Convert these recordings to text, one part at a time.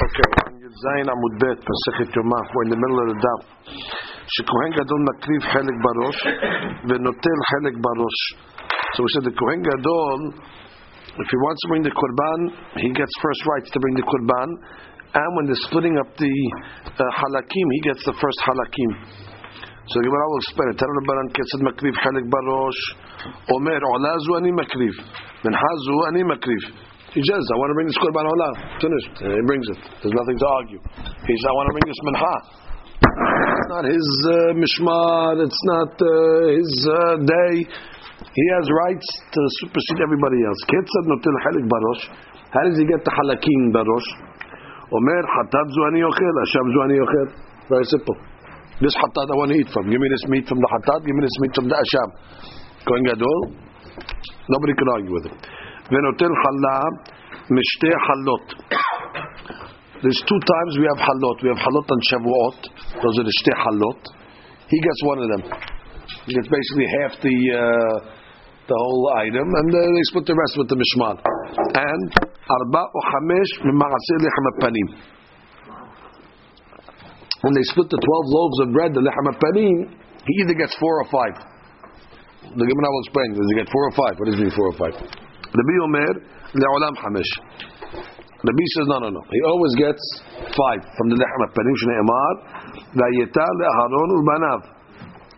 Okay, on Zayin Amud Bet, Masechet Yomah, we're in the middle of the daf. שכהן גדול מקריב חלק בראש ונוטל חלק בראש. So we said the Kohen Gadol, if he wants to bring the Qurban, he gets first rights to bring the Qurban, and when they're splitting up the uh, halakim, he gets the first halakim. So the Gemara will explain it. תנו לבנן כיצד מקריב חלק בראש, אומר עולה זו אני מקריב, מנחה זו אני מקריב. he says, I want to bring this Qurban Olah. Finished. And he brings it. There's nothing to argue. He says, I want to bring this Minha. It's not his uh, mishmar, it's not uh, his uh, day. He has rights to supersede everybody else. Ketzad notil halik barosh. How does he get the halakim barosh? Omer hatat zu ani yochel, Asham zu yochel. Very simple. This hatat I want to eat from. Give me this meat from the hatat, give me this meat from the Asham. Kohen Gadol, nobody can argue with him. ונותן חלה משתי חלות. There's two times we have halot. We have halot and shavuot. Those are the shte halot. He gets one of them. He gets basically half the uh, the whole item, and uh, they split the rest with the mishmar. And arba or chamesh mimaaser lechamapanim. When they split the twelve loaves of bread, the lechamapanim, he either gets four or five. The Gemara will explain. Does he get four or five? What does he mean four or five? Rabbi Omer le'olam chamesh. Rabbi says no, no, no. He always gets five from the lechem panim shneimar vayeta le'aharon ulbanav.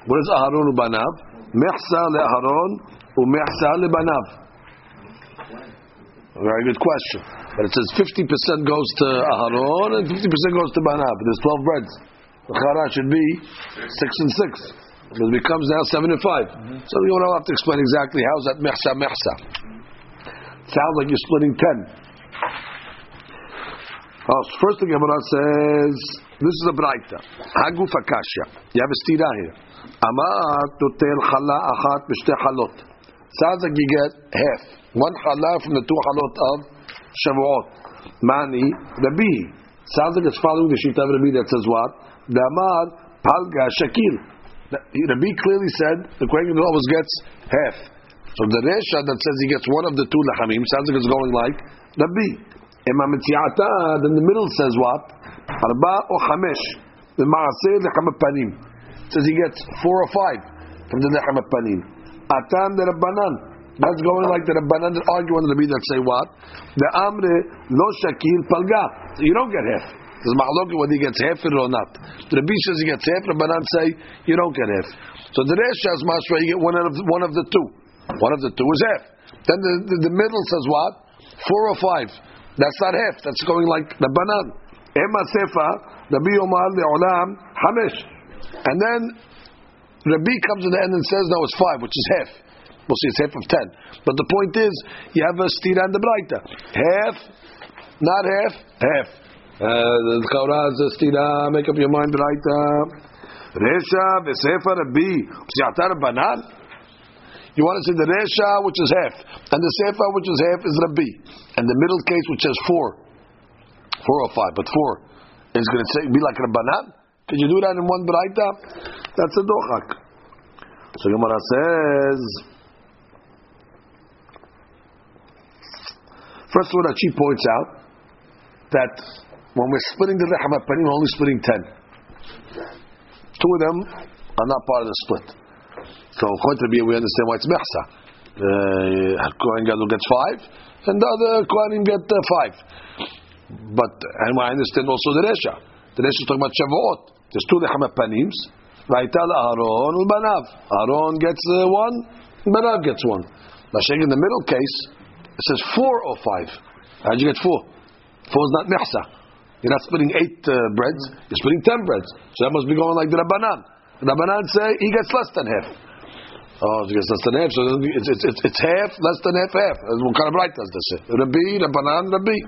What is aharon ulbanav? Mechsa le'aharon umechsa lebanav. Very good question. But it says 50% goes to Aharon and 50% goes to Banav. There's 12 breads. The Chara should be 6 and 6. It becomes now 7 and 5. So you will have to explain exactly how is that Mechsa Mechsa. Sounds like you're splitting 10. Oh, so first the Gemara says, this is a Braita. Haguf Akashya. You have a stira here. Amat tutel chala achat b'shtei halot. Sounds like you get half. One chala from the two halot of Shavuot. Mani, Rabbi. Sounds like it's following the Shita of Rabbi that says what? Damar palga shakil. Rabbi clearly said the Kohen always gets half. So the Resha that says he gets one of the two lachamim sounds like it's going like Rabbi. Imam Mitziata, then the middle says what? Arba or chamesh. The maaseh lechem panim. Says he gets four or five from the lechem panim. Atan the Rabbanan. That's going like the Rabbanan that argue on the Rabbi that say what? The Amre lo shakil palga. So you don't get half. There's ma'aloki whether he gets half it or not. The Rabbi says he gets half. Rabbanan say you don't get half. So the Resh has mashra you get one of one of the two. One of the two is half. Then the, the, the middle says what? Four or five. That's not half. That's going like Rabbanan. Ema sefa Rabbi Omar le'olam Hamish. And then Rabbi comes in the end and says no, it's five, which is half. We'll see, it's half of ten. But the point is, you have a stira and the braita. Half, not half, half. Uh, the Chaura is stira, make up your mind, braita. Resha, v'sefa rabbi, psiatar banan. You want to say the Resha, which is half, and the Sefa, which is half, is Rabbi. And the middle case, which says four. Four or five, but four is going to say, be like Rabbanan? Can you do that in one braita? That's a dochak. So Gemara says, First of all, that she points out that when we're splitting the lechem we're only splitting ten. Two of them are not part of the split. So to we understand why it's mechsa. Uh, Kohen Gadol gets five, and the other Kohanim get uh, five. But and I understand also the Resha. The Resha is talking about Shavuot. There's two lechem panims. Vaital Aaron and Banav. Aaron gets uh, one, Banav gets one. Mashing in the middle case, it says four or five. How'd you get four? Four is not mechsa. You're not splitting eight uh, breads. You're splitting ten breads. So that must be going like the Rabbanan. The Rabbanan say he gets less than half. Oh, gets less than half. So it's, it's, it's, it's half, less than half, half. What kind of right does this? Rabbi, Rabbanan, Rabbi.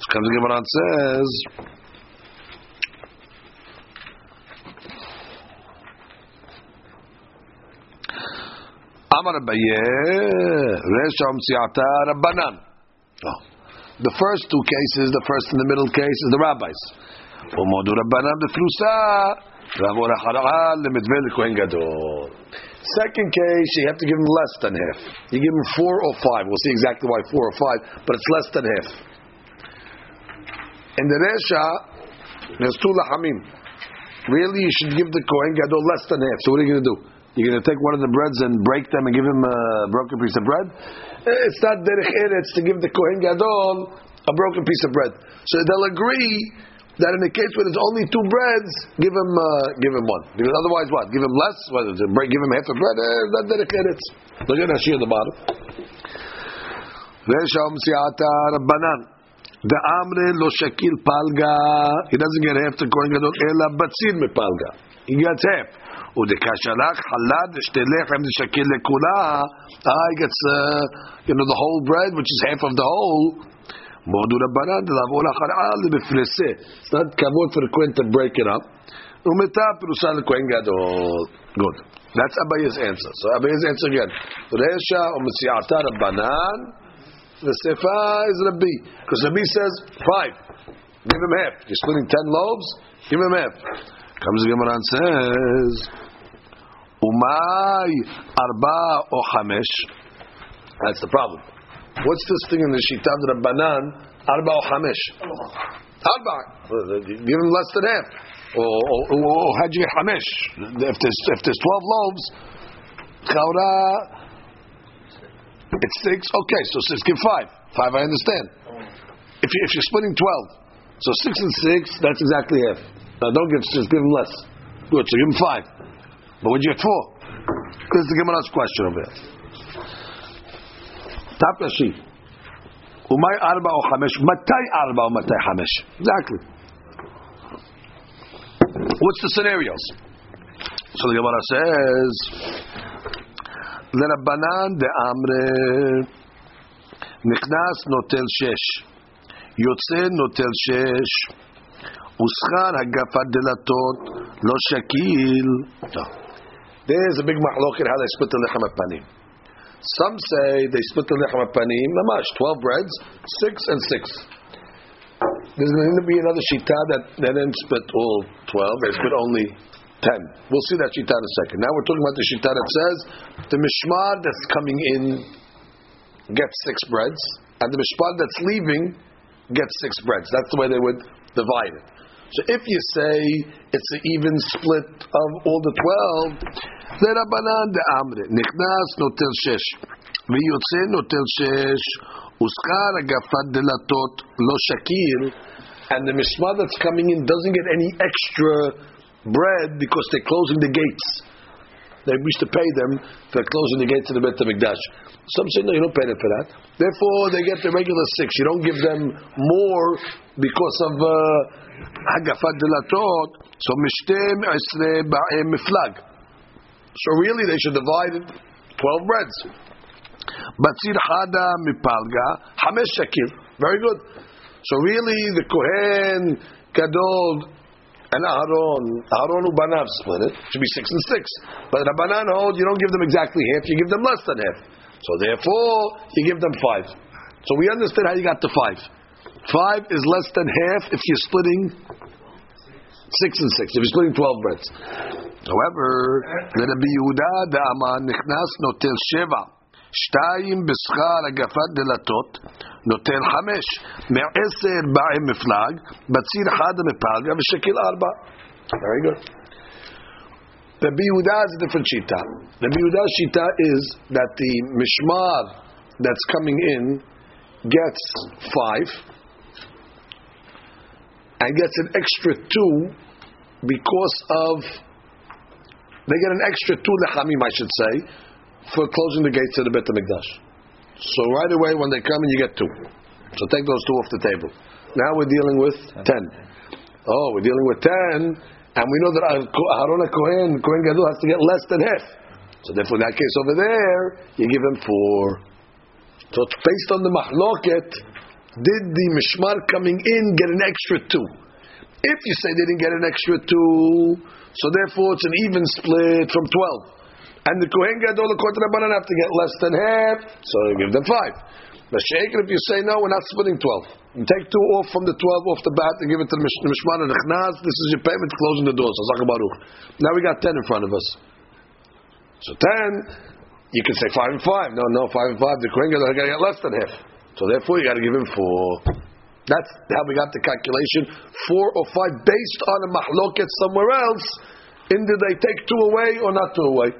So comes the Gemara says. Amar Abaye, Resham Siata Rabbanan. Oh. The first two cases, the first and the middle case, is the rabbis. Umodu Rabbanan b'frusa, Ravor ha'charal lemedvel kohen gadol. Second case, you have to give him less than half. You give him four or five. We'll see exactly why four or five, but it's less than half. In the Resha, there's two lahamim. Really, you should give the Kohen Gadol less than half. So what are you going to do? You're going to take one of the breads and break them and give him a broken piece of bread? It's not derech eretz to give the Kohen Gadol a broken piece of bread. So they'll agree that in the case where there's only two breads, give him uh, give him one. Because otherwise, what? Give him less? What is it? Give him half a bread? Eh, derech eretz. Look at Rashi at the bottom. Vesham siata rabbanan. The amre lo shakil palga. He doesn't get half the kohen gadol ela batzir me palga. He gets half. Udekashalach halad shte lechem shakil lekula. Ah, he gets uh, you know the whole bread, which is half of the whole. It's not kavod for the kohen to break it up. Good. That's Abaye's answer. So Abaye's answer again. Resha umesiata rabbanan. The sefa is Rabbi. Because Rabbi says five. Give him half. You're splitting ten loaves, give him half. Comes the Gemara says, Umay arba o chamesh. That's the problem. What's this thing in the Shitad Rabbanan? Arba o chamesh. Arba. Give him less than half. Or, or, or, or get chamesh? If there's, if there's 12 loaves, chaura, it's six. Okay, so six give five. Five, I understand. If you if you're splitting twelve, so six and six, that's exactly half. Now don't give just give him less. Good, so give him five. But would you get four? This is the Gemara's question over here. Tap Rashi. Umay arba o chamesh. Matai arba o matai chamesh. Exactly. What's the scenarios? So the Gemara says. לרבנן דאמרי נכנס נוטל שש, יוצא נוטל שש, ושכר הגפת דלתות לא שקיל. There's a big mahloket how they split the lechem panim. Some say they split the lechem panim, mamash, 12 breads, 6 and 6. There's going to be another shita that they didn't split all 12, they split only 10. We'll see that shita in a second. Now we're talking about the shita that says the mishmar that's coming in gets six breads, and the mishmar that's leaving gets six breads. That's the way they would divide it. So if you say it's an even split of all the twelve, then Rabbanan de Amre, Nichnas notel shesh, v'yotze notel shesh, uskar agafat delatot lo shakir, and the mishmar that's coming in doesn't get any extra bread because they're closing the gates. They used to pay them for closing the gate to the Bet HaMikdash. Some say, no, you don't pay them for that. Therefore, they get the regular six. You don't give them more because of Hagafat uh, Delatot. So, Mishtem Esre Miflag. So, really, they should divide it 12 breads. Batzir Hada Mipalga, Hamesh Shakir. Very good. So, really, the Kohen Gadol and Aaron, Aaron Ubanav split it. Should be six and six. But Rabbanan hold oh, you don't give them exactly half, you give them less than half. So therefore, you give them five. So we understand how you got to five. Five is less than half if you're splitting six and six. If you're splitting twelve breads. However, the Rabbi Yehuda the Aman nichnas notel sheva. שתיים בשכר הגפת דלתות נותן חמש, מעשר באי מפלג, בציר אחד מפלגה ושקל ארבע. Very good. The Yehuda is a different shita. The Yehuda's shita is that the mishmar that's coming in gets five and gets an extra two because of they get an extra two lechamim, I should say, for closing the gates of the Bet HaMikdash. So right away when they come in, you get two. So take those two off the table. Now we're dealing with ten. Oh, we're dealing with ten, and we know that Aaron Kohen, Kohen Gadol has to get less than half. So therefore, in that case over there, you give him four. So it's based on the mahloket. Did the mishmar coming in get an extra two? If you say they didn't get an extra two, so therefore it's an even split from twelve. And the Kohen Gadol, according to Rabbanan, have to get less than half, so you give them five. The shaker, if you say no, we're not splitting twelve. You take two off from the twelve off the bat and give it to the Mishmar and the Echnaz. This is your payment, closing the doors. Now we got ten in front of us. So ten, you can say five and five. No, no, five and five. The Kohen Gadol got to get less than half. So therefore, you got to give him four. That's how we got the calculation. Four or five based on a mahloket somewhere else. In did they take two away or not two away?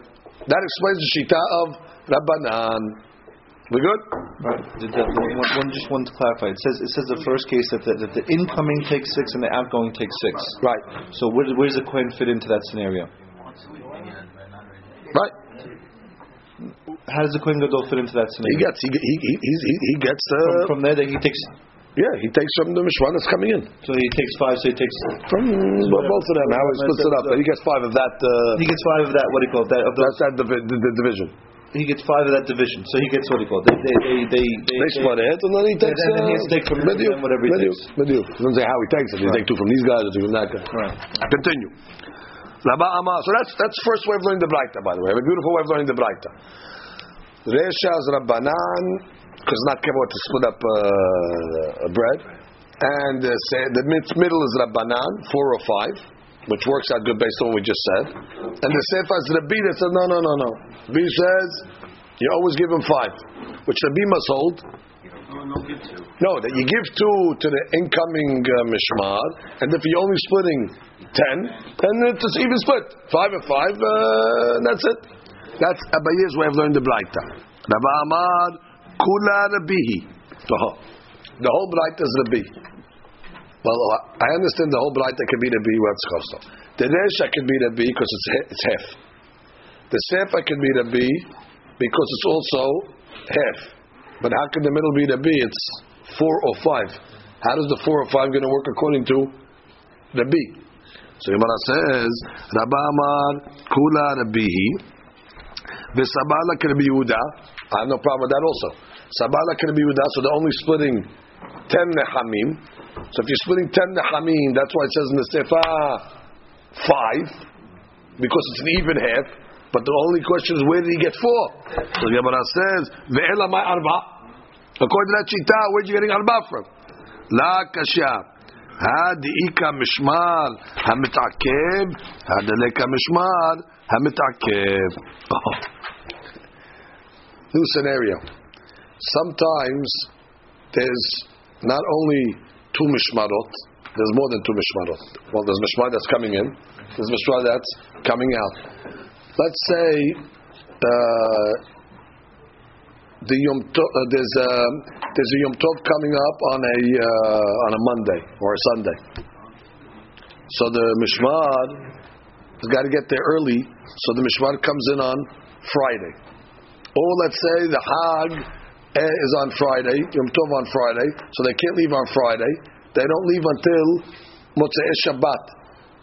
That explains the shita of Rabbanan. We good? Right. The, one, one, just one to clarify. It says it says the first case that the, that the incoming takes six and the outgoing takes six. Right. So where, where does the coin fit into that scenario? Right. How does the coin gadol fit into that scenario? He gets he he he, he, he gets uh, from, from there, that he takes. Yeah he takes from the mishmar that's coming in So he takes five. So he takes. from both of them. How he splits it up. He gets five of that. Uh, He gets five of that. What do you call it? That of that's that divi- the, the division. He gets five of that division. So he gets what do you call it? They they they they, they, They split it, and then he takes. and then he has to take from them whatever he Mediu, takes. Mediu. Doesn't say how he takes it. He Right. take two from these guys, or two from that guy. Right. Continue. So that's that's first way of learning the Braita, by the way. A beautiful way of learning the Braita. Reshas Rabbanan, because not capable to split up uh, bread, and uh, say the middle is Rabbanan, four or five, which works out good based on what we just said. And the Sefer is Rabbi that says no, no, no, no. Rabbi says you always give him five, which Rabbi must hold. No, that you give two to the incoming uh, mishmar, and if you're only splitting ten, then it's even split. Five and five, uh, that's it. That's Abaye's way of learning the Braita. Rabbi Amar, Kula Rabbihi. The whole, Braita is Rabbi. Well, uh, I understand the whole Braita can be Rabbi, what's Chosno. The Resha can be Rabbi because it's, it's half. The Sefer can be Rabbi because it's also half. But how can the middle be Rabbi? It's four or five. How does the four or five going to work according to Rabbi? So Gemara says, Rabba Amar Kula Rabbihi, V'Sabala Rabbi Yehuda. I have no problem with that also. Sabala Rabbi Yehuda. So they're only splitting ten nechamim. So if you're splitting ten nechamim, that's why it says in the Sefer five, because it's an even half. But the only question is where did he get four? So the Gemara says, Ve'ela my arba. According to that shita, where are you getting arba from? La kasha. הדאיכא משמר המתעכב, הדלקא משמר המתעכב. New scenario. Sometimes there's not only two mishmarot, there's more than two mishmarot. Well, there's mishmar that's coming in, there's mishmar that's coming out. Let's say uh, the Yom Tov, uh, there's a there's a Yom Tov coming up on a uh, on a Monday or a Sunday. So the mishmar has got to get there early, so the mishmar comes in on Friday. Or let's say the Hag eh, is on Friday, Yom Tov on Friday, so they can't leave on Friday. They don't leave until Motzei Shabbat.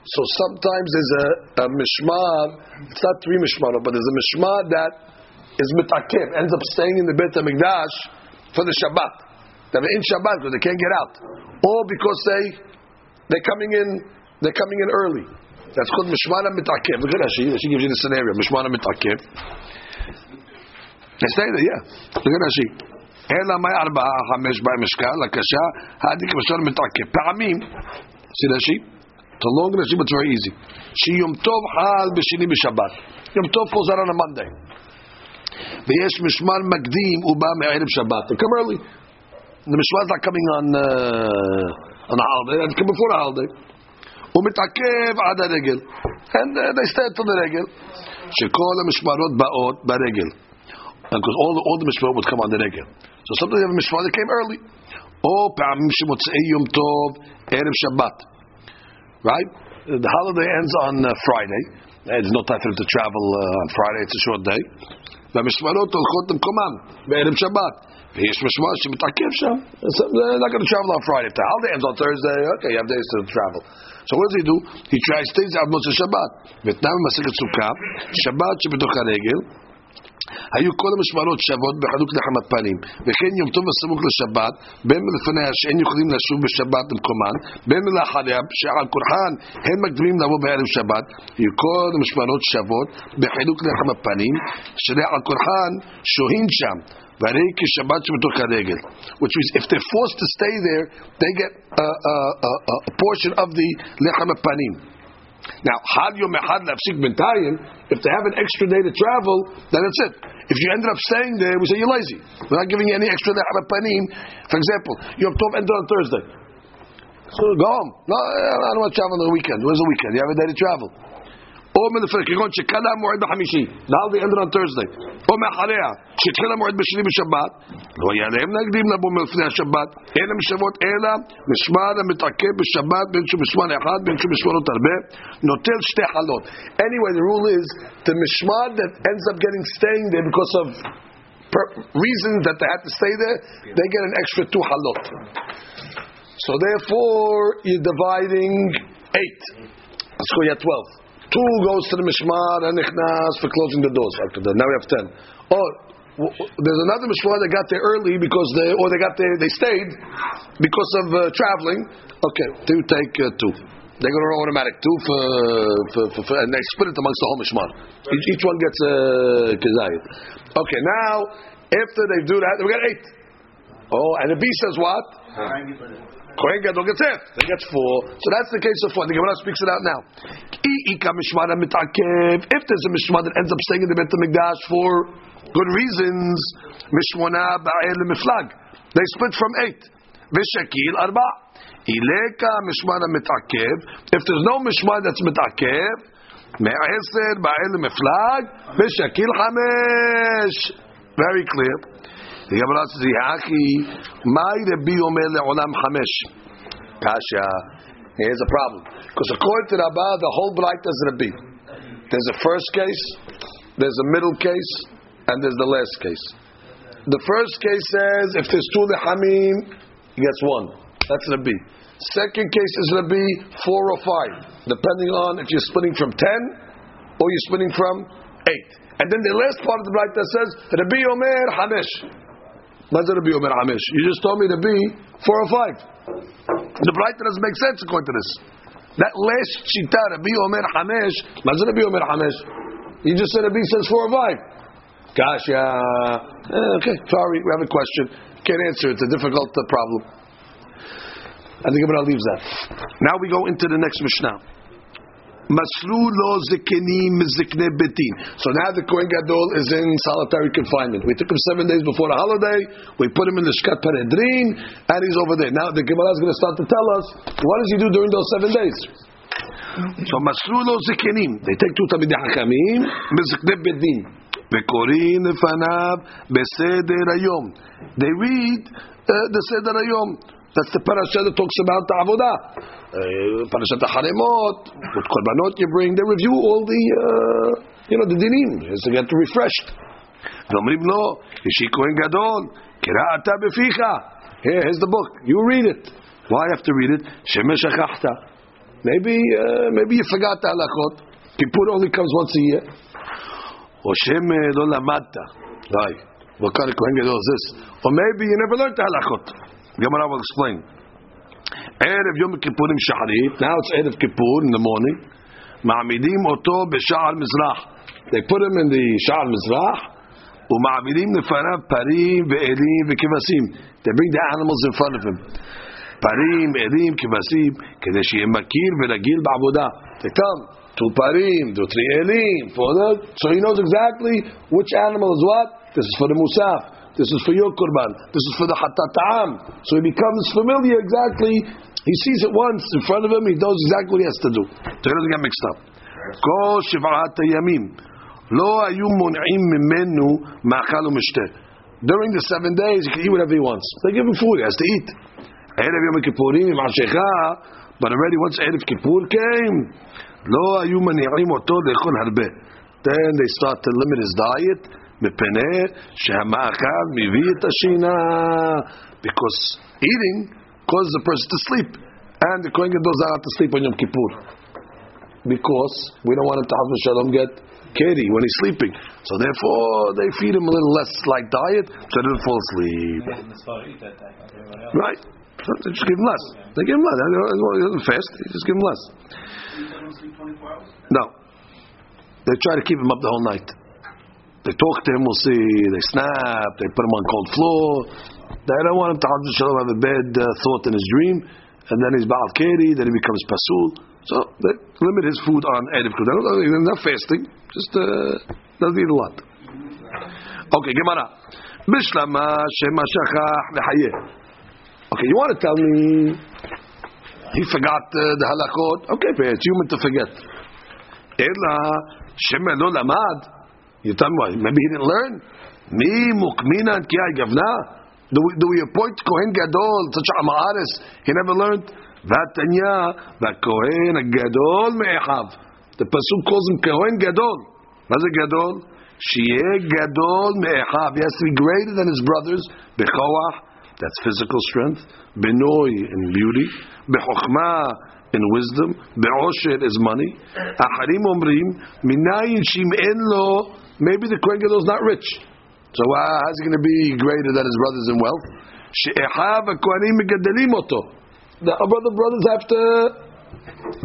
So sometimes there's a, a mishmar, it's not three mishmar, but there's a mishmar that is mitakev, ends up staying in the Beit HaMikdash for the Shabbat. They're in Shabbat because they can't get out. Or because they, they're coming in, they're coming in early. That's called mishmar mitakev. Look at gives you the scenario, mishmar mitakev. Yeah. Look at Rashi. אלא מאי ארבעה, חמש במשקל, הקשה, העדיק בשור מתעכב. פעמים? It's a long Rashi, but it's very easy. שיום טוב חל בשני בשבת. יום טוב falls out on a Monday. ויש משמר מקדים, הוא בא מערב שבת. Come early. The משמר is coming on, uh, on a holiday, they come before the holiday. הוא מתעכב עד הרגל. And uh, they stay till the רגל. שכל המשמרות באות ברגל. Because all the, all the mishmar would come on the regel. So sometimes you have a mishmar that came early. או פעמים שמוצאי יום טוב, ערב שבת. Right? The holiday ends on uh, Friday. There's no time for them to travel uh, on Friday, it's a short day. והמשמרות הולכות למקומן בערב שבת. ויש משמר שמתעכב שם. So they're not going to travel on Friday. If the holiday ends on Thursday, okay, you have days to travel. So what does he do? He tries stays out Moshe Shabbat. ותנאי במסכת סוכה, שבת שבתוך הרגל, היו כל המשמרות שוות בחלוק לחם הפנים, וכן יום טוב הסמוך לשבת, בין מלפניה שאין יכולים לשוב בשבת למקומן, בין מלאחריה שעל כורחן הם מקדימים לבוא בערב שבת, היו כל המשמרות שוות בחילוק לחם הפנים, שעל כורחן שוהים שם, והרי כשבת שבתוך הרגל. Which means if they're forced to stay there, they get a, a, a, a portion of the לחם הפנים. Now, had if they have an extra day to travel, then that's it. If you ended up staying there, we say you're lazy. We're not giving you any extra day. For example, Yom Tov ended on Thursday. So go home. No, I don't want to travel on the weekend. Where's the weekend? You have a day to travel. או מלפני, כגון שקלה מועד בחמישי, now they ended on Thursday, או מאחריה, שהתחיל המועד בשני בשבת, לא היה להם להקדים לבוא מלפני השבת, אין להם שוות אלא משמר המתעכב בשבת בין שהוא משמר אחד בין שהוא משמרות הרבה, נוטל שתי חלות. Anyway, the rule is, the משמר that ends up getting staying there because of reasons that they had to stay there, they get an extra two halot. So therefore, you're dividing eight. So you have twelve. Two goes to the mishmar and nichnas for closing the doors. After that, now we have ten. Or there's another mishmar that got there early because they, or they got there, they stayed because of uh, traveling. Okay, two take uh, two. They go to run automatic two for, for, for, for, and they split it amongst the whole mishmar. Each, each one gets a uh. Okay, now after they do that, we got eight. Oh, and the B says what? Kohen Gadol gets half. They get four. So that's the case of four. The Gemara speaks it out now. If there's a mishmar that ends up staying in the Bet Hamikdash for good reasons, ba'el miflag. They split from eight. Arba. Ileka mishmana mitakev. If there's no mishmar that's mitakev, me'aser ba'el miflag. Hamesh. Very clear. The Gemara says, "Yachi, my Rabbi Omer le'olam chamesh." Kasha. Here's a problem because according to Rabbah, the whole bright is Rabbi. There's a first case, there's a middle case, and there's the last case. The first case says if there's two lechamim, he gets one. That's Rabbi. Second case is Rabbi four or five, depending on if you're splitting from ten or you're splitting from eight. And then the last part of the that says Rabbi Omer Hamesh. You just told me to be four or five. The bright doesn't make sense according to this. That last shita, Rabbi Omer Hamesh, Rabbi Omer Hamesh. You just said Rabbi says four or five. Gosh, yeah. Okay, sorry, we have a question. Can't answer. It's a difficult uh, problem. And the Gemara leaves that. Now we go into the next Mishnah. Masru lo zikenim zikne betin. So now the Kohen Gadol is in solitary confinement. We took him seven days before the holiday. We put him in the Shkat Paredrin, and he's over there. Now the Gemara is going to start to tell us what does he do during those seven days. So masru lo zikenim. They take two tamidei hakamim mizikne bedin. וקוראים לפניו בסדר היום. They read uh, the Seder Hayom. That's the parasha that talks about the avodah. Uh, parashat Haremot, what korbanot you bring, they review all the, uh, you know, the dinim, to get refreshed. ואומרים לו, ישי כהן גדול, קרא אתה בפיך. Here, here's the book. You read it. Why you have to read it? שמא שכחת. Maybe, uh, maybe you forgot the halachot. Kippur only comes once a year. או שמא לא למדת. Right. What kind of כהן גדול is this? Or maybe you never learned the halachot. Gemara will explain. Erev Yom Kippurim Shaharit. Now it's Erev Kippur in the morning. Ma'amidim oto b'sha'ar Mizrach. They put him in the Sha'ar Mizrach. Uma'amidim lefarav parim ve'erim ve'kivasim. They bring the animals in front of him. Parim, erim, kivasim. Kedei she'yeh makir ve'ragil ba'avodah. They come. Two parim, two three elim, four. So he knows exactly which animal is what. This is for the musaf. This is for your kurban. This is for the hatata'am. So he becomes familiar exactly. He sees it once in front of him. He knows exactly what he has to do. So he doesn't get mixed up. כל שבעת הימים לא היו מונעים ממנו מאכל ומשתה. During the seven days, he can eat whatever he wants. They give him food, he has to eat. ערב יום הכיפורים עם עשיכה, but already once ערב כיפור came, לא היו מניעים אותו לאכול הרבה. Then they start to limit his diet. Because eating causes the person to sleep. And the Kohen does not have to sleep on Yom Kippur. Because we don't want him to have shalom get Katie when he's sleeping. So therefore, they feed him a little less like diet, so he doesn't fall asleep. Right. So they just give him less. They give him less. He doesn't fast, they just give him less. No. They try to keep him up the whole night they talk to him, we'll see. They snap. They put him on cold floor. They don't want him to have a bad uh, thought in his dream. And then he's Baal Keri, then he becomes Pasul. So they limit his food on Erev. He's not fasting, just uh, doesn't eat a lot. Okay, Gemara. Bishlama shema shachach. Okay, you want to tell me he forgot uh, the halachot? Okay, it's human to forget. Ela shema lo lamad. You tell me why? Maybe he didn't learn. Mi mukmina ki gavna. Do we, do we appoint Kohen Gadol such a ma'aris? He never learned. Vatanya, the Kohen Gadol me'echav. The pasuk calls him Kohen Gadol. What's Gadol? Shieh Gadol me'echav. He has to be greater than his brothers. Bechoach, that's physical strength. Benoi in beauty. Bechokhmah in wisdom. Be'osher is money. Acharim omrim, minayin shim'en lo maybe the Kohen Gadol is not rich. So uh, how's he going to be greater than his brothers in wealth? The other brothers have to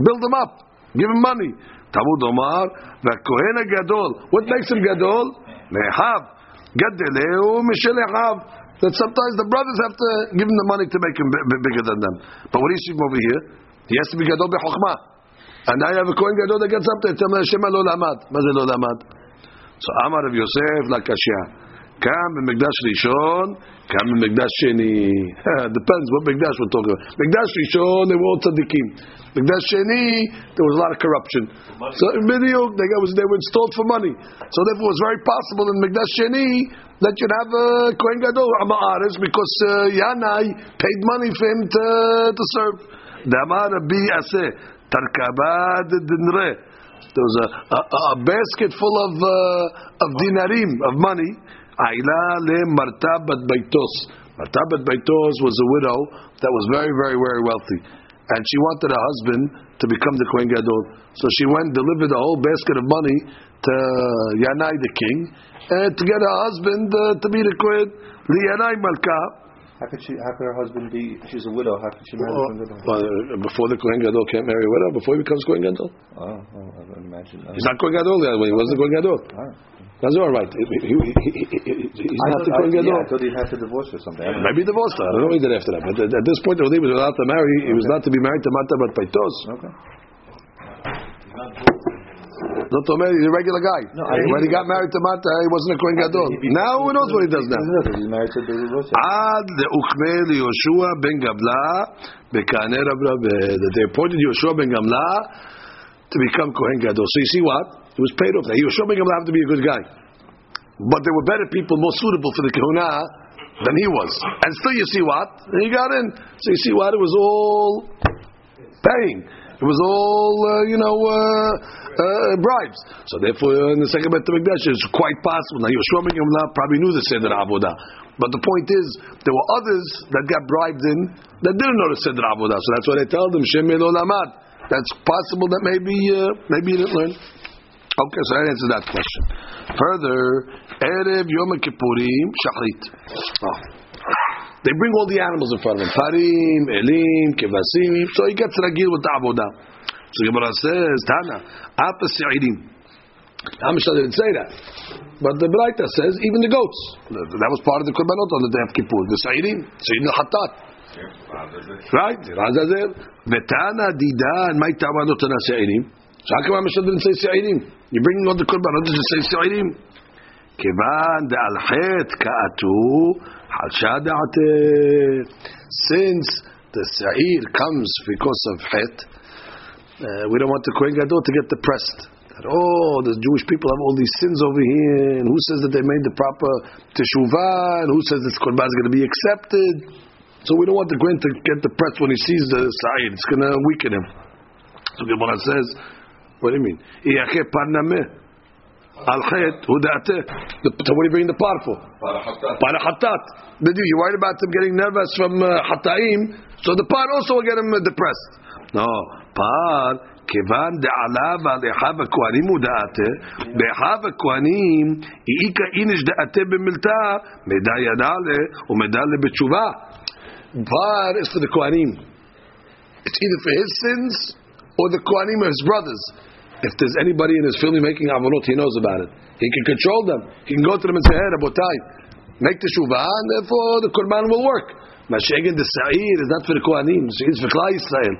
build him up, give him money. Tavud Omar, the Kohen Gadol. What makes him Gadol? Mehav. Gadoleu Mishelehav. That sometimes the brothers have to give him the money to make him bigger than them. But what do you see over here? He has to be Gadol Bechokmah. And now you have a Kohen Gadol that gets up there. Tell him, Hashem lo lamad. What is lo lamad? So Amar of Yosef Lakashia. Kam in Megdash Rishon, Kam in Megdash Sheni. Depends what Megdash we're talking about. Megdash Rishon, they were all tzaddikim. Megdash Sheni, there was a lot of corruption. So in Midiuk, they, got, they were installed for money. So therefore, it was very possible in Megdash Sheni that you'd have a Kohen Gadol, Amaris, because uh, Yanai paid money for him to, to serve. Damar Rabbi Aseh, Tarkabad Dinreh. There was a, a, a basket full of, uh, of dinarim, of money. Aila le Marta bat Baitos. Marta bat Baitos was a widow that was very, very, very wealthy. And she wanted a husband to become the Kohen Gadol. So she went and delivered a whole basket of money to Yanai the king and to get her husband uh, to be the Kohen. Liyanai Malka. How could she? How could her husband be? She's a widow. How could she marry Well, a widow? well, uh, before the Kohen Gadol can't marry a widow, before he becomes Kohen Gadol. Oh, oh, I would imagine. Uh, He's not Kohen Gadol yet when he wasn't Kohen Gadol. alright. That's all right. He, he, he, he, he- he's I not the Kohen Gadol. yeah, I thought he had to divorce or something. I. Maybe he divorced her. I don't know what he did after that. But at, at this point, he was allowed to marry. He was not to be married to Marta bat Baitos. Okay. Not Omer, he's a regular guy. No, when he got married to Mata, he wasn't a Kohen Gadol. Now who knows what he does now? Ad the to Yoshua ben Gamla bekane eh, That they appointed Yoshua ben Gamla to become Kohen Gadol. So you see what? He was paid off. Now Yoshua ben Gamla happened to be a good guy. But there were better people, more suitable for the Kohuna than he was. And still you see what? He got in. So you see what? It was all paying. It was all, uh, you know, uh, uh, bribes. So therefore, in the second Bet HaMikdash, it's quite possible. Now, Yoshua ben Gamla probably knew the Seder Avodah. But the point is, there were others that got bribed in that didn't know the Seder Avodah. So that's why they tell them, Shem Elo Lamad. That's possible that maybe, uh, maybe you didn't learn. Okay, so that answers that question. Further, Erev Yom Kippurim, Shachrit. Oh. They bring all the animals in front of him. Parim, Elim, Kevasim. So he gets ragil with the Avodah. So Gemara says, Tana, Apa Se'irim. Amishah didn't say that. But the Braita says, even the goats. That was part of the Korbanot on the day of Kippur. The Se'irim, Se'irim al-Hattat. Right? Razazel. Vetana didan, my tabanot na Se'irim. So how come Amishah didn't say Se'irim? You're bringing all the Korbanot, does it say Se'irim? כיוון דעל חטא כעתו, חלשה דעתה. uh, since the Sa'ir comes because of Het, uh, we don't want the Kohen Gadol to get depressed. That, oh, the Jewish people have all these sins over here, and who says that they made the proper teshuvah, and who says this Korban is going to be accepted? So we don't want the Kohen to get depressed when he sees the Sa'ir. It's going to weaken him. So Gemara says, what do you mean? "Iyacheh parnameh." Al chet hudate. So what are you bringing the par for? Para hatat. Did you? You're worried about them getting nervous from uh, hataim, so the par also will get him uh, depressed. No, par כיוון דעליו עליך בכהנים הוא דעתה, באחיו הכהנים איכא איניש דעתה במלתא, מידע ידעלה ומידע בתשובה. Par is for the Kohanim. It's either for his sins or the Kohanim or his brothers. If there's anybody in his family making avonot, he knows about it. He can control them. He can go to them and say, hey, Rabotai, make the shuvah, and therefore the korban will work. Mashegin the sa'ir is not for the kohanim, it's for Klai Yisrael.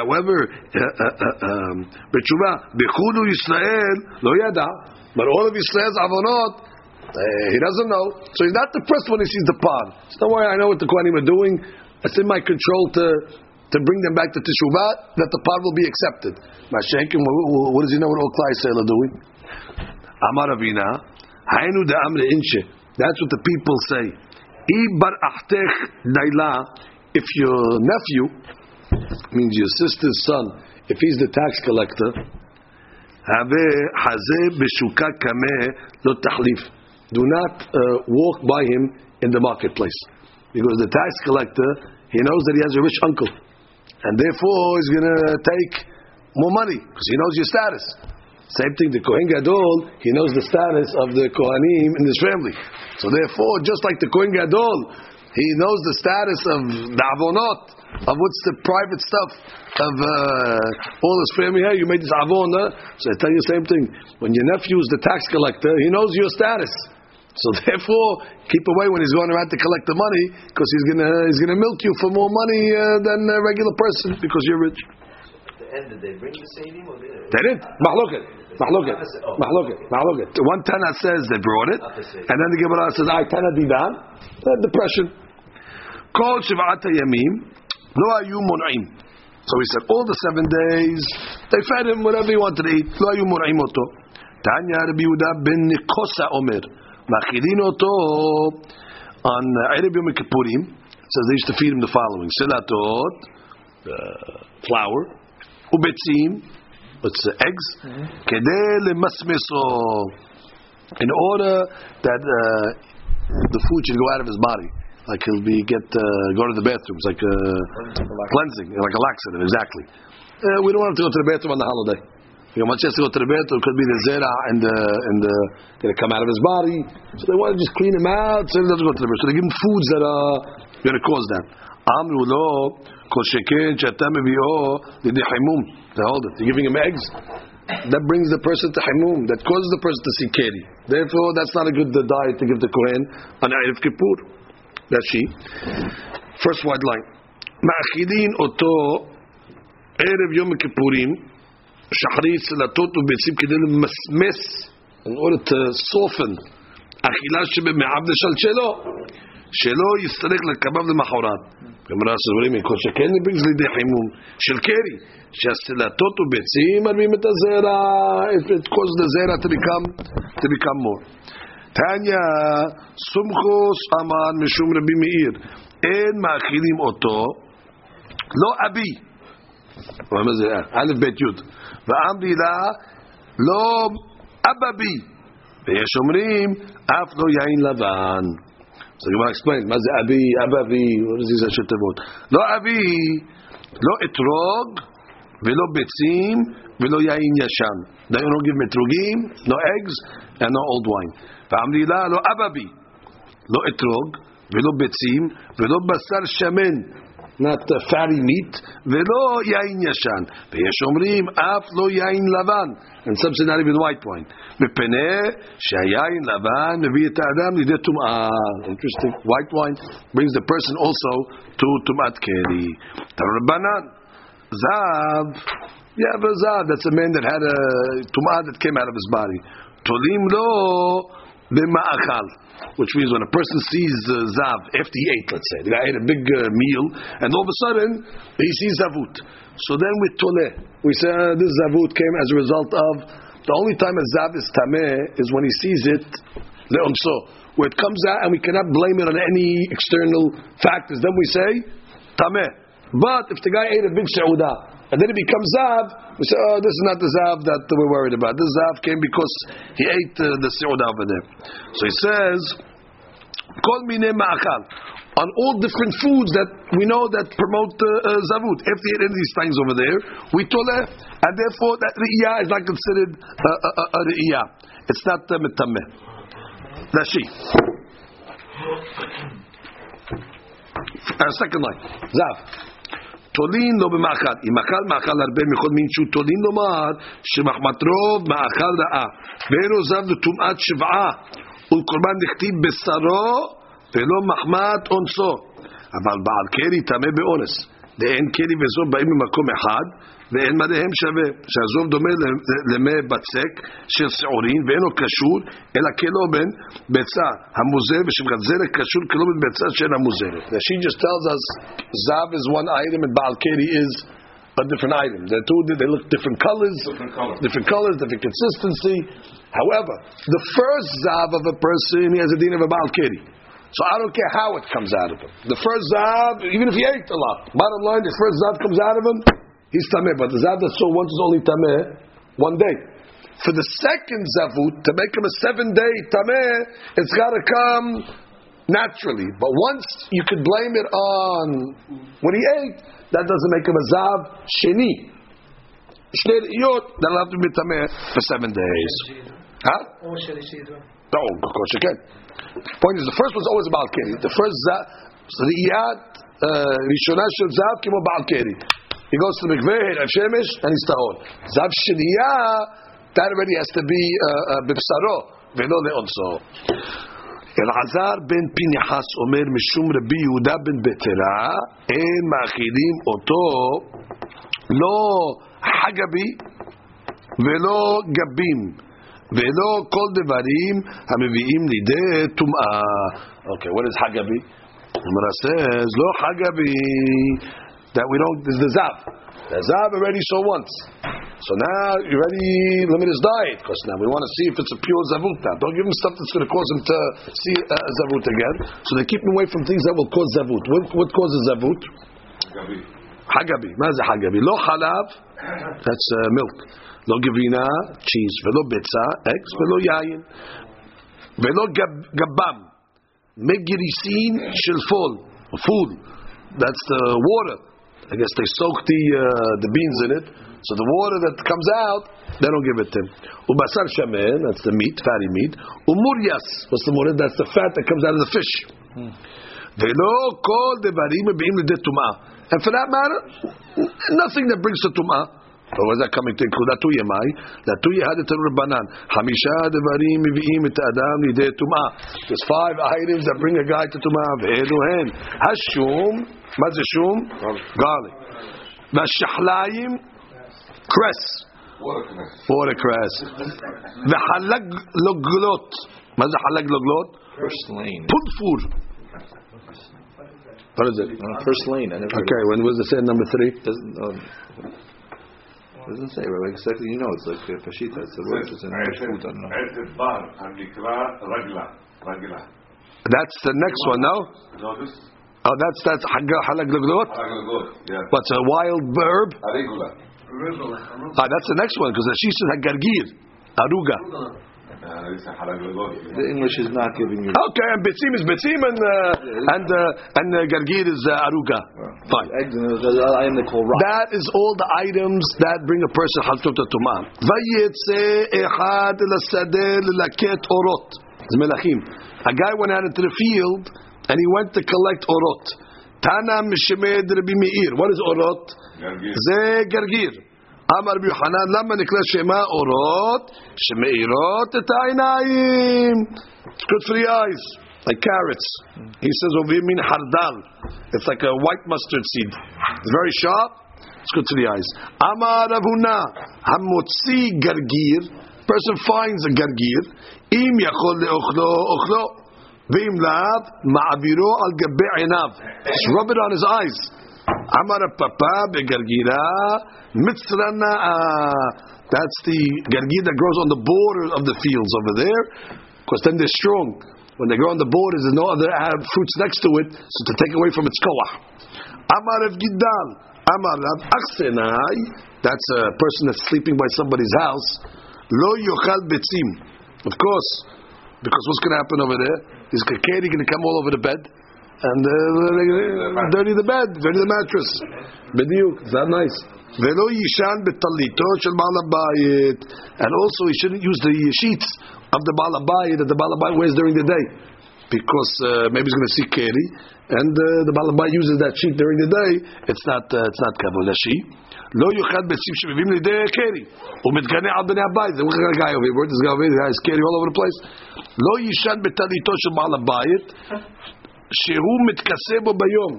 However, uh, uh, uh, um, b'tshuva, b'chudu Yisrael lo yada, but all of Yisrael's avonot uh, he doesn't know. So he's not depressed when he sees the pond. So don't worry, I know what the Kohanim are doing. It's in my control to to bring them back to Teshuvah, that the pod will be accepted. Mashenkin, what does he know what all Klai are doing? Amar Avina, Hainu de Amre Inche. That's what the people say. Ibar achtech daila, if your nephew, means your sister's son, if he's the tax collector, have haze beshuka kameh lo tahlif. Do not uh, walk by him in the marketplace. Because the tax collector, he knows that he has a rich uncle. And therefore, he's going to take more money because he knows your status. Same thing, the Kohen Gadol, he knows the status of the Kohanim in his family. So therefore, just like the Kohen Gadol, he knows the status of the Avonot, of what's the private stuff of uh, all his family. Hey, you made this Avon? So I tell you the same thing. When your nephew is the tax collector, he knows your status. So therefore, keep away when he's going around to collect the money, because he's gonna he's gonna milk you for more money uh, than a regular person because you're rich. And did they bring the Seidim or did They didn't. Mahloket. Mahloket. Mahloket. Mahloket. One Tana says they brought it, and then the Gemara says, I Tana didan. Depression. Called Shivat Yamim. Lo ayu mon'im. So he said, all the seven days, they fed him whatever he wanted to eat. Lo ayu mon'im oto. Tanya Rabbi Yehuda ben Nikosa Omer. Machidin oto on Erev Yom Kippurim. Says they used to feed him the following: uh, flour, ubetzim, it's uh, eggs, kedei lemasmeso, in order that uh, the food should go out of his body, like he'll be get uh, go to the bathroom, it's like uh, cleansing, like a laxative, exactly. Uh, we don't want him to go to the bathroom on the holiday. You know, much has to go to the bathroom, could be the zera and the and the gonna come out of his body. So they want to just clean him out, so he doesn't go to the bathroom. So they give him foods that are gonna cause that. Amru lo sheken she'ata mevio lidi himum. They hold it. You're giving him eggs. That brings the person to himum. That causes the person to see keri. Therefore, that's not a good diet to give the Kohen on Erev Kippur. That's she. First white line. Ma'achidin oto Erev Yom Kippurim שחרית, סלטות וביצים כדי למסמס, in order to soften, אכילה שבמעבד שלשלו, שלא יצטרך לקבב למחרת. גמרא סבורים מכל שכן brings לידי חימום של קרי, שהסלטות וביצים מרבים את הזרע, it causes the זרע to become. תניא, סומכוס אמר משום רבי מאיר, אין מאכילים אותו, לא אבי, מה זה? א' ב' י' ואמרי לה לא אבא בי. ויש אומרים אף לא יין לבן. אז הגמרא explain מה זה אבי, אבא בי, זה ראשי תיבות. לא אבי, לא אתרוג ולא ביצים ולא יין ישן. They don't give אתרוגים, no eggs and no old ואמרי לה לא אבא בי. לא אתרוג ולא ביצים ולא בשר שמן not uh, fatty meat, ולא יין ישן. ויש אומרים, אף לא יין לבן. And some say not even white wine. מפני שהיין לבן מביא את האדם לידי טומאה. Interesting. White wine brings the person also to טומאת קרי. רבנן, זב, yeah, but zav, that's a man that had a tumah that came out of his body. Tolim lo b'ma'achal which means when a person sees uh, zav after he ate, let's say, the guy ate a big uh, meal, and all of a sudden he sees zavut. So then with toleh, we say uh, this zavut came as a result of the only time a zav is tameh is when he sees it le'omso, where it comes out and we cannot blame it on any external factors. Then we say tameh. But if the guy ate a big seudah and then it becomes zav, we say, oh, this is not the zav that we're worried about. This zav came because he ate uh, the seudah over there. So he says, kol mine ma'achal. On all different foods that we know that promote uh, uh, zavut. If they of these things over there, we toleh, and therefore that re'iyah is not considered a, a, a re'iyah. It's not uh. That's she. Uh, second line, zav. תולין לא במאכל. אם אכל מאכל הרבה מכל מין שהוא תולין לומר שמחמת רוב מאכל רעה. ואין עוזב לטומאת שבעה ולקורבן נכתיב בשרו ולא מחמת אונסו. אבל בעל קרי טמא באונס. ואין כלי וזוב באים ממקום אחד, ואין מדיהם שווה. שהזוב דומה ל- למי בצק של שעורין, ואינו קשור, אלא כלובן ביצה המוזר, ושמחזרת קשור כלובן ביצה שאינה מוזרת. She just tells us, zav is one item and baal keri is a different item. They're two, they look different colors, Different colors. different colors, different consistency. However, the first zav of a person, he has a din of a baal keri. So I don't care how it comes out of him. The first zav, even if he ate a lot, bottom line, the first zav comes out of him, he's tameh. But the zav that saw once is only tameh one day. For the second zavut to make him a seven day tameh, it's got to come naturally. But once you could blame it on what he ate, that doesn't make him a zav sheni. Shnei iyot that'll have to be tameh for seven days. Huh? No, of course you can. The point is, the first one's always about keri. The first zav, the iyad, uh, rishonah shel zav kimo about keri. He goes to the mikveh, Erev Shemesh, and he's tahor. Zav sheniyah, that already has to be bibsaro, velo leonso. אלעזר בן פנחס אומר משום רבי יהודה בן בטלה אין מאכילים אותו לא חגבי ולא גבים ולא כל דברים המביאים לידי טומאה. Okay, what is חגבי? Says, לא חגבי, that we don't is the zav. The zav already saw once. So now you already limit his diet because now we want to see if it's a pure zavuta. Don't give him stuff that's going to cause him to see uh, zavut again. So they keep him away from things that will cause zavut. What, what causes zavut? Hagabi. Maza hagabi. Lo halav. That's uh, milk. Lo gavina, cheese. Velo betza, eggs. Velo yayin. Velo gabam. Megirisin shilfol. Food. That's the water. I guess they soak the uh, the beans in it, so the water that comes out, they don't give it to him. Ubasar shamen, that's the meat, fatty meat. Umuryas, what's the murid? That's the fat that comes out of the fish. Velo kol devarim beim tumah. And for that matter, nothing that brings to tumah but was that coming to include Latuye Mai? Had it. Hamisha Devarim Et Adam Tumah. There's five items that bring a guy to Tumah. Ve'eduhen. Hashum. What's the shum? Garlic. Vashahlayim. Cress. Watercress. The halag loglot. What's the halag loglot? Purslane. Putfur. What is it? Purslane. Okay, when was the say number three? Doesn't say, right? Like exactly, you know, it's like uh, Peshita, it's a word, it's an English food, I don't know. That's the next one, no? Oh, that's that's halaglagdot. Yeah. What's a wild verb? Arugula. Ah, that's the next one because she said hagargir, aruga. Uh, the English is not giving you. Okay, and betzim is betzim, and uh, and uh, and uh, gargir is uh, aruga. Fine. That is all the items that bring a person halchot to tumah. Vayetze echad l'sadeh l'laket orot. Melachim. A guy went out into the field and he went to collect orot. Tana mishemed Rabbi Meir. What is orot? Gargir. Ze gargir. אמר רבי יוחנן, למה נקרא שמה אורות? שמאירות את העיניים. It's good for the eyes, like carrots. He says over here, mean hardal. It's like a white mustard seed. It's very sharp. It's good to the eyes. אמר רב הונא, המוציא גרגיר, person finds a גרגיר, אם יכול לאוכלו, אוכלו. ואם לאו, מעבירו על גבי עיניו. Just rub it on his eyes. Amar Papa begargira mitzrana. That's the gargir that grows on the border of the fields over there, because then they're strong. When they grow on the borders, there's no other uh, fruits next to it, so to take away from its koach. Amar of Gidal. Amar of Achsenai. That's a person that's sleeping by somebody's house. Lo yochal betzim. Of course, because what's going to happen over there? Is Kakeri going to come all over the bed? and uh, dirty the bed, dirty the mattress. Bediuk, is that nice? Velo yishan betalito shel balabayit, and also he shouldn't use the sheets of the balabayit that the balabayit wears during the day, because uh, maybe he's going to see keri, and uh, the balabayit uses that sheet during the day. It's not uh, it's not kavolashi. לא יאכל ביצים שמביאים לידי קרי ומתגנה על בני הבית זה what guy over here this guy over here has קרי all over the place לא יישן בטליתו של בעל הבית שהוא מתכסה בו ביום,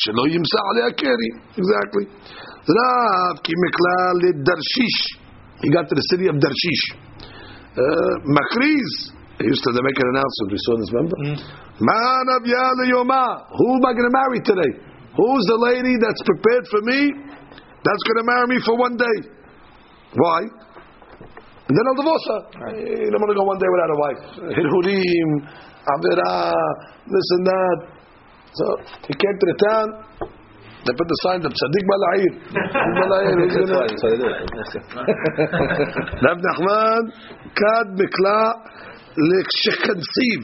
שלא ימצא עליה קרי. Exactly. רב כי מכלל לדרשיש. He got to the city of Darshish. Uh, מכריז. He used to make an announcement. We saw this, remember? Man of Yoma. Who am I going to marry today? Who's the lady that's prepared for me? That's going to marry me for one day. Why? And then I'll divorce her. You don't want to go one day without a wife. Hirhurim, Avirah, this and that. So he came to the town. They put the sign up, Sadiq Bala'ir. Bala'ir, who's That's why, gonna- that's why they do it. Rav Nachman, Kad Mikla, Shekhansiv.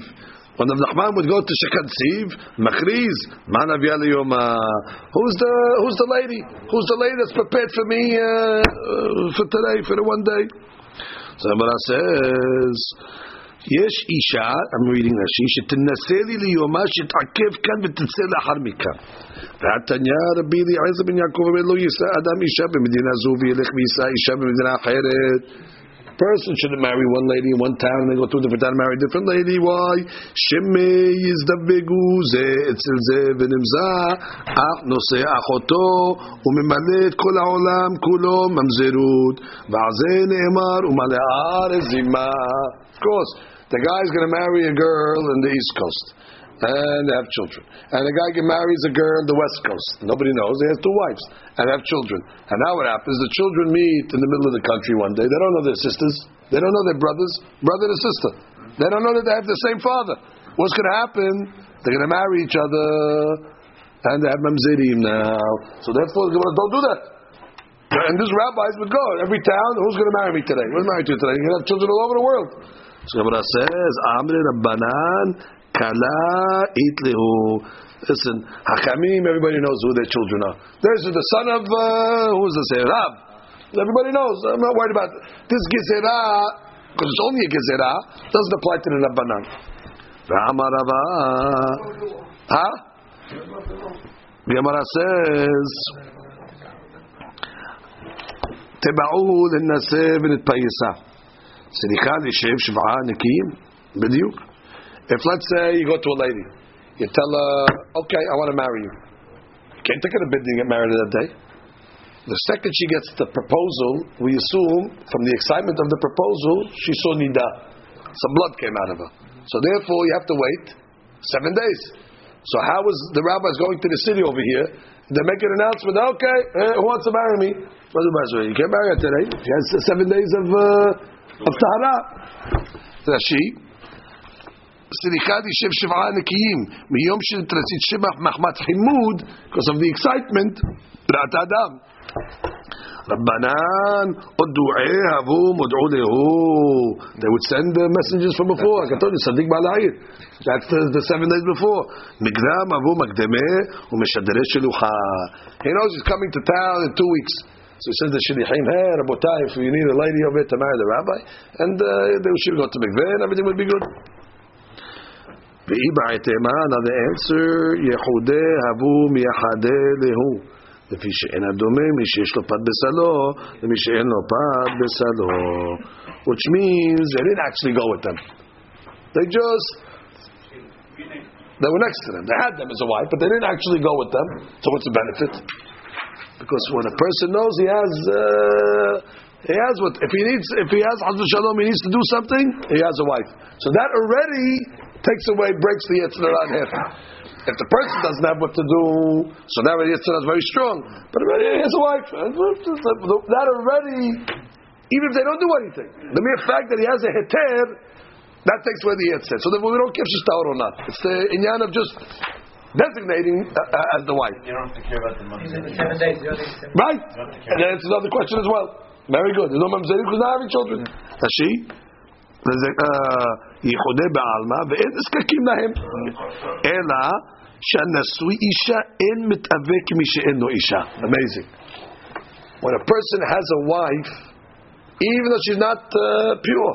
When Rav Nachman would go to Shekhansiv, Machriz, Man Aviyah Yoma. Who's the who's the lady? Who's the lady that's prepared for me uh, uh, for today, for the one day? So Gemara says, יש אישה, I'm reading Rashi, שתנסה לי ליומה שתעכב כאן ותצא לאחר מכאן. והתניא רבי אליעזר בן יעקב אומר לא יישא אדם אישה במדינה זו וילך ויישא אישה במדינה אחרת. Person shouldn't marry one lady in one town and then go to a different town and marry a different lady. Why? שמא יזדבגו זה אצל זה ונמצא אח נושא אחותו וממלא את כל העולם כולו ממזרות ועל זה נאמר ומלא הארץ זימה. Of course, the guy's going to marry a girl in the East Coast and they have children. And a guy marries a girl in the West Coast. Nobody knows. He has two wives and have children. And now what happens? The children meet in the middle of the country one day. They don't know their sisters. They don't know their brothers, brother and sister. They don't know that they have the same father. What's going to happen? They're going to marry each other and they have mamzerim now. So therefore, don't do that. And these rabbis would go every town. Who's going to marry me today? Who's married to you today? You're going to have children all over the world. So Gemara says, Amri Rabbanan Kala Itlehu. Listen, Hakamim, everybody knows who their children are. There's the son of, uh, who's this here? Rab. Everybody knows. I'm not worried about this Gezerah, because it's only a Gezerah, doesn't apply to the Rabbanan. Rama Rava. Huh? The Gemara says, תבעו לנסה ונתפייסה. צריכה לשב שבעה נקיים? בדיוק. If let's say you go to a lady, you tell her, okay, I want to marry you. You can't take her to bid and get married that day. The second she gets the proposal, we assume from the excitement of the proposal, she saw nida. Some blood came out of her. So therefore, you have to wait seven days. So how is the rabbis going to the city over here? They make an announcement. Okay, eh, who wants to marry me? You? Can't marry her today. She has seven days of uh, of tahara. Rashi. סליחה תשב שבעה נקיים מיום שתרצית שבח מחמת חימוד because of the excitement דעת האדם רבנן הודועי הבו מודעו להו they would send the messages from before like I told you צדיק בעל העיר that's the, the seven days before מקדם הבו מקדמה ומשדרי שלוחה he knows he's coming to town in two weeks so he says the shilichim, hey, Rabotai, if you need a lady over here to marry the rabbi, and uh, they should go to Mikveh and everything would be good. ואי now the answer, יחודי הבו מייחדי להו. לפי שאין הדומה מי שיש לו פת בסלו, למי שאין לו פת בסלו. Which means they didn't actually go with them. They just, they were next to them. They had them as a wife, but they didn't actually go with them. So what's the benefit? Because when a person knows he has, uh, he has what, if he needs, if he has Hazrat Shalom, he needs to do something, he has a wife. So that already takes away, breaks the Yetzirah on him. If the person doesn't have what to do, so now the Yetzirah is very strong. But already his wife, uh, that already, even if they don't do anything, the mere fact that he has a heter, that takes away the Yetzirah. So then we don't care if she's or not. It's the inyan of just designating uh, uh, as the wife. You don't have to care about the money. Seven days. Right. And that's another question as well. Very good. There's no mamzerim because not having children. Is she? ייחודי בעלמא ואין נזקקים להם אלא שהנשוי אישה אין מתאבה כמי שאין לו אישה. Amazing. When a person has a wife, even though she's not uh, pure,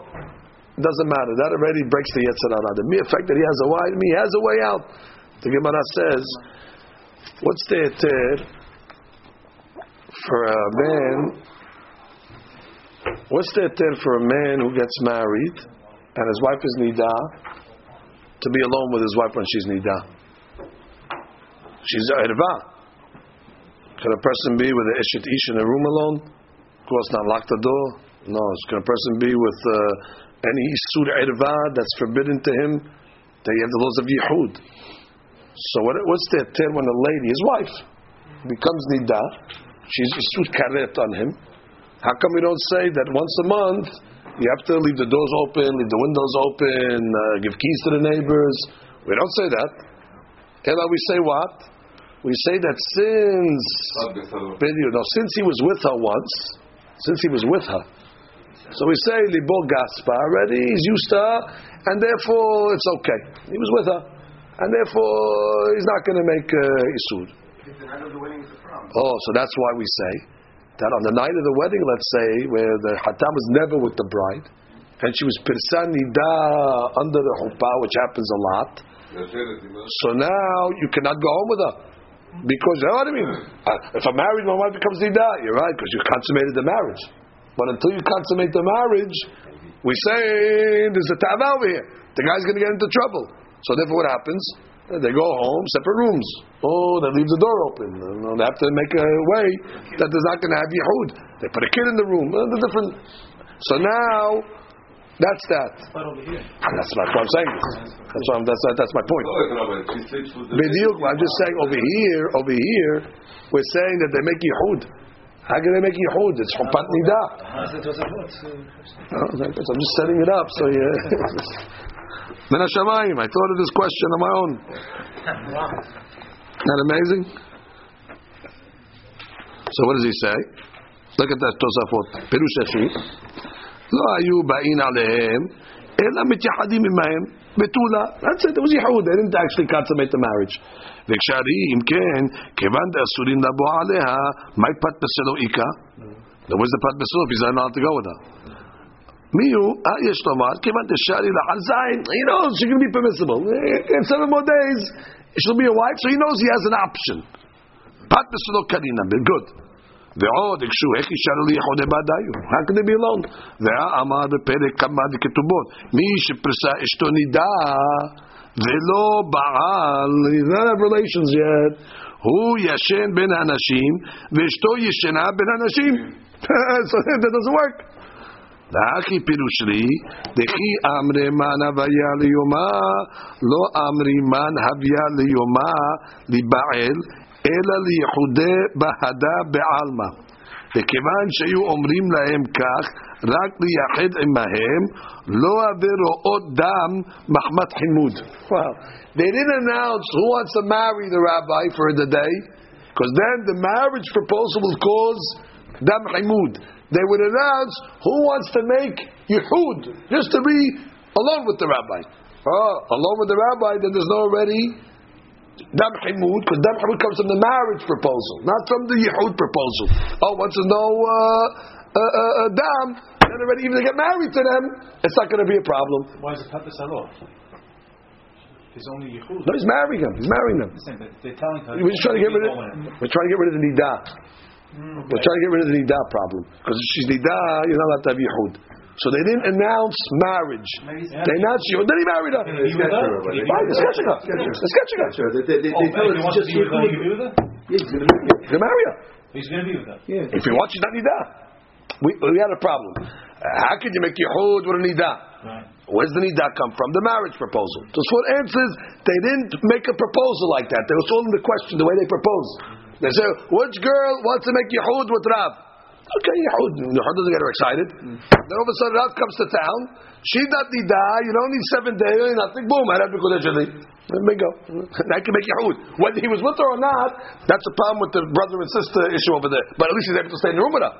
it doesn't matter. That already breaks the Yetzirah. The mere fact that he has a wife, he has a way out. The Gemara says, what's the heter for a man What's the heter for a man who gets married and his wife is nida to be alone with his wife when she's nida? She's a erva. Can a person be with the ishet ish in a room alone? Of course not. Lock the door. No. Can a person be with uh, any isur erva that's forbidden to him? They have the laws of yichud. So what, what's the ten when a lady, his wife, becomes nida? She's isur karet on him. How come we don't say that once a month you have to leave the doors open, leave the windows open, uh, give keys to the neighbors? We don't say that. Ella, we say what? We say that since no, since he was with her once, since he was with her, so we say libo gaspa already. He's used to her, and therefore it's okay. He was with her, and therefore he's not going to make uh, isur. Oh, so that's why we say that on the night of the wedding, let's say, where the hatam was never with the bride, and she was pirsa nida under the chuppah, which happens a lot. So now you cannot go home with her. Because, you know what I mean? Uh, if a married my wife becomes nida, you're right, because you consummated the marriage. But until you consummate the marriage, we say there's a tav over here. The guy's going to get into trouble. So therefore, what happens? They go home, separate rooms. Oh, they leave the door open. They have to make a way that there's not going to have yehud. They put a kid in the room. Uh, The different. So now, that's that. That's what I'm saying. That's what I'm, that's that's my point. Bediuk, I'm just saying over here, over here, we're saying that they make yehud. How can they make yehud? It's chupat nida. Oh, I'm just setting it up. So yeah. Min Hashamayim. I thought of this question on my own. Isn't that amazing? So what does he say? Look at that Tosafot. Pirush Efi. לא היו באים עליהם, אלא מתייחדים עמהם בתולה. That's it, it was ייחוד. They didn't actually consummate the marriage. וכשהרי, אם כן, כיוון דאסורים לבוא עליה, מה פת בסלו איכה? Then where's the pad בסלו if he's not allowed to go with her? מי הוא? אה, יש לומר, כיוון דשארי לה על זין, he knows she can be permissible. In seven more days, she'll be a wife, so he knows he has an option. פת בסלו קרינה, good. ועוד הקשו, איך יישארו לי יחודי בעדיו? How can they be alone? ואמר בפרק כמה דכתובות, מי שפרסה אשתו נידה ולא בעל, he does not have relations yet, הוא ישן בין האנשים ואשתו ישנה בין האנשים. so that doesn't work. והכי פירוש לי, דכי אמרי מן הוויה ליומה, לא אמרי מן הוויה ליומה לבעל, אלא ליחודי בהדה בעלמא. וכיוון שהיו אומרים להם כך, רק לייחד עמהם, לא עבירות דם מחמת חימוד. Wow. They didn't announce who wants to marry the rabbi for the day, because then the marriage proposal will cause dam himud. They would announce who wants to make yichud, just to be alone with the rabbi. Oh, alone with the rabbi, then there's no already dam himud, because dam himud comes from the marriage proposal, not from the yichud proposal. Oh, once there's no uh, uh, uh, uh, dam, then already even to get married to them, it's not going to be a problem. Why is it Papa Salo? He's only Yehud. No, he's marrying them. He's marrying them. They're telling her. We're just trying to get rid of. We're trying to get rid of the nida. We're trying to get rid of the nida problem because if she's nida, you're not allowed to have yichud. So they didn't announce marriage. They announced you. Then he married her. Can he be with her? Can he be Right, with they're sketching her. They're sketching her. They, Oh, tell he wants to just be with her, he can be Yehud. with her? He's gonna make it. Marry her. He's going to be with her. If you want, she's not nida. We, we had a problem. Uh, how could you make yehud with a nida? Right. Where's the nida come from? The marriage proposal. So what answers? They didn't make a proposal like that. They were told in the question the way they proposed. They say, which girl wants to make yehud with Rav? Okay, yehud. Yehud doesn't get her excited. Then all of a sudden Rav comes to town. She's not nida. You don't need seven days. Nothing. Boom. I have to go. Let me go. I can make yehud. Whether he was with her or not, that's a problem with the brother and sister issue over there. But at least he's able to stay in the room with her.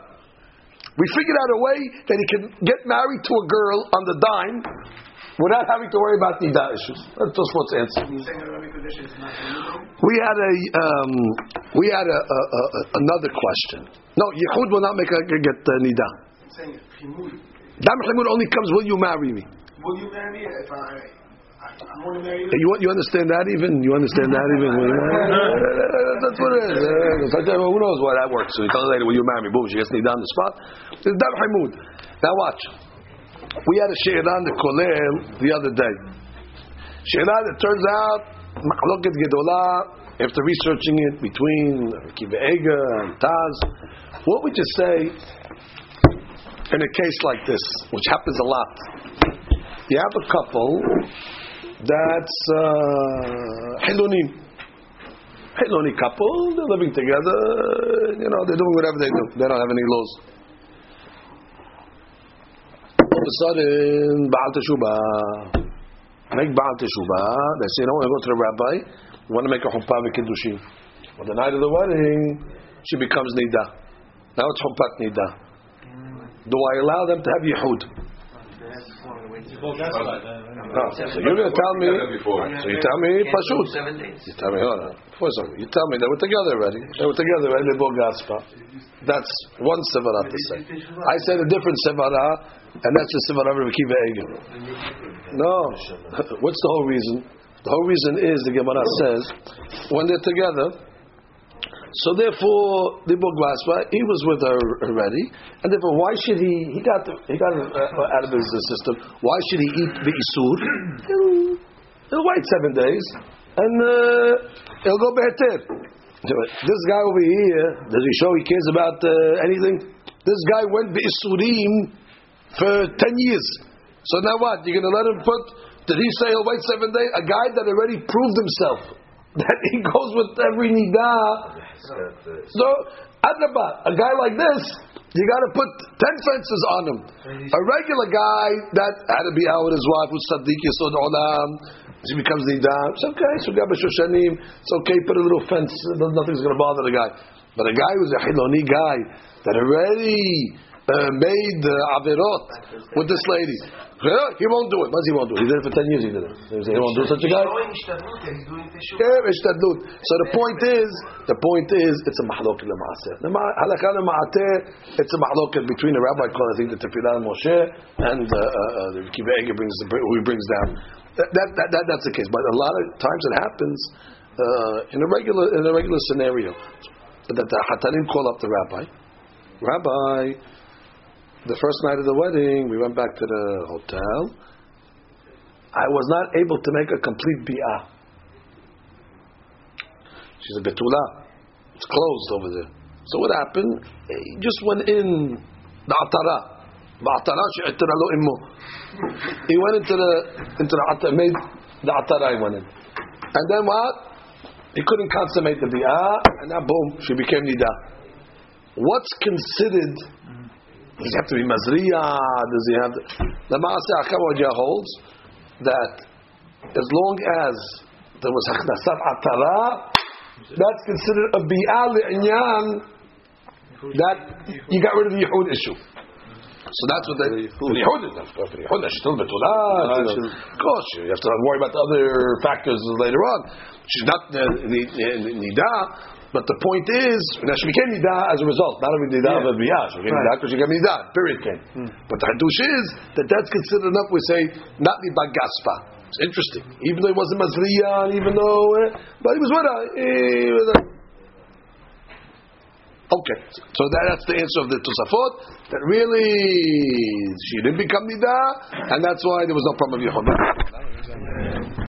We figured out a way that he can get married to a girl on the dime without having to worry about nida issues. That's just what's answer. We had a um, we had a, a, a, another question. No, Yehud will not make a get uh, nida. Dam chimud only comes will you marry me. Will you marry me if I, I, I want to marry you? You understand that even? You understand that even? That's what it is. It's like, well, who knows why that works? So you tell the lady, will you marry me? Boom, she gets nida on the spot. It's. Now watch. We had a she'eran the kolel the other day. She'eran, it turns out, machloket gedolah after researching it between Kiva and Taz, what would you say in a case like this, which happens a lot? You have a couple that's uh. Hiloni couple, they're living together, you know, they're doing whatever they do. They don't have any laws. Of a sudden, Baal Teshuvah, make Baal Teshuvah, they say, no, I go to the rabbi, we want to make a chuppah v'kiddushin. On the night of the wedding, she becomes nida. Now it's chuppat nida. Do I allow them to have yehud? No. So you're going to tell me. So you tell me pashut. Seven days. You tell me, hold on. First of all, you tell me they were together already. They were together already. They both gaspa. That's one sevara to say. I said a different sevara, and that's the sevara of Kiva Egel. No. What's the whole reason? The whole reason is the Gemara says when they're together. So therefore, the book Boglaspa, he was with her already, and therefore, why should he? He got the, he got uh, out of his system. Why should he eat the isur? He'll, he'll wait seven days, and uh, he'll go better. This guy over here, does he show he cares about uh, anything? This guy went the isurim for ten years. So now what? You're going to let him put? Did he say he'll wait seven days? A guy that already proved himself that he goes with every nidah. So, Adrabah, a guy like this, you got to put ten fences on him. A regular guy that had to be out with his wife, who's Sadiq Yisod Olam, she becomes nidah. It's okay, so Shoshanim, it's okay, put a little fence, nothing's going to bother the guy. But a guy who's a Hiloni guy that already uh, made uh, averot with this lady. He won't do it. What he won't do? He did it for ten years. He did it. He won't do such a guy. Yeah, ishtadlut. So the point is, the point is, it's a mahlok lemaaseh. Halakha lemaateh, it's a mahlok between the rabbi called I think the Tefillah Moshe and uh, uh, the Kiva Ege brings the, who he brings down. That, that, that, that, that's the case. But a lot of times it happens uh, in a regular in a regular scenario that the hatanim call up the rabbi. Rabbi, the first night of the wedding, we went back to the hotel. I was not able to make a complete bi'ah. She's a betula. It's closed over there. So what happened? He just went in the atara. He went into the into the atara, made the atara he went in. And then what? He couldn't consummate the bi'ah, and now boom, she became nida. What's considered does he have to be Mazriya? Does he have to? The Maaseh Akawadja holds that as long as there was Hachnasat Atara, that's considered a Bi'al Inyan, that you got rid of the Yehud issue. So that's what the Yehud is. Yehud, still Betulah. Of course, you have to worry about the other factors later on. She's not uh, Nida. But the point is, now she became nida as a result, not only nida of a biyah, she became nida because she became nida. Period. Came. But the hadush is that that's considered enough. We say not nida gaspa. It's interesting, even though he wasn't mazriya, even though, eh, but he was with her. He was a, Okay, so that, that's the answer of the Tosafot. That really she didn't become nida, and that's why there was no problem of Yehuda.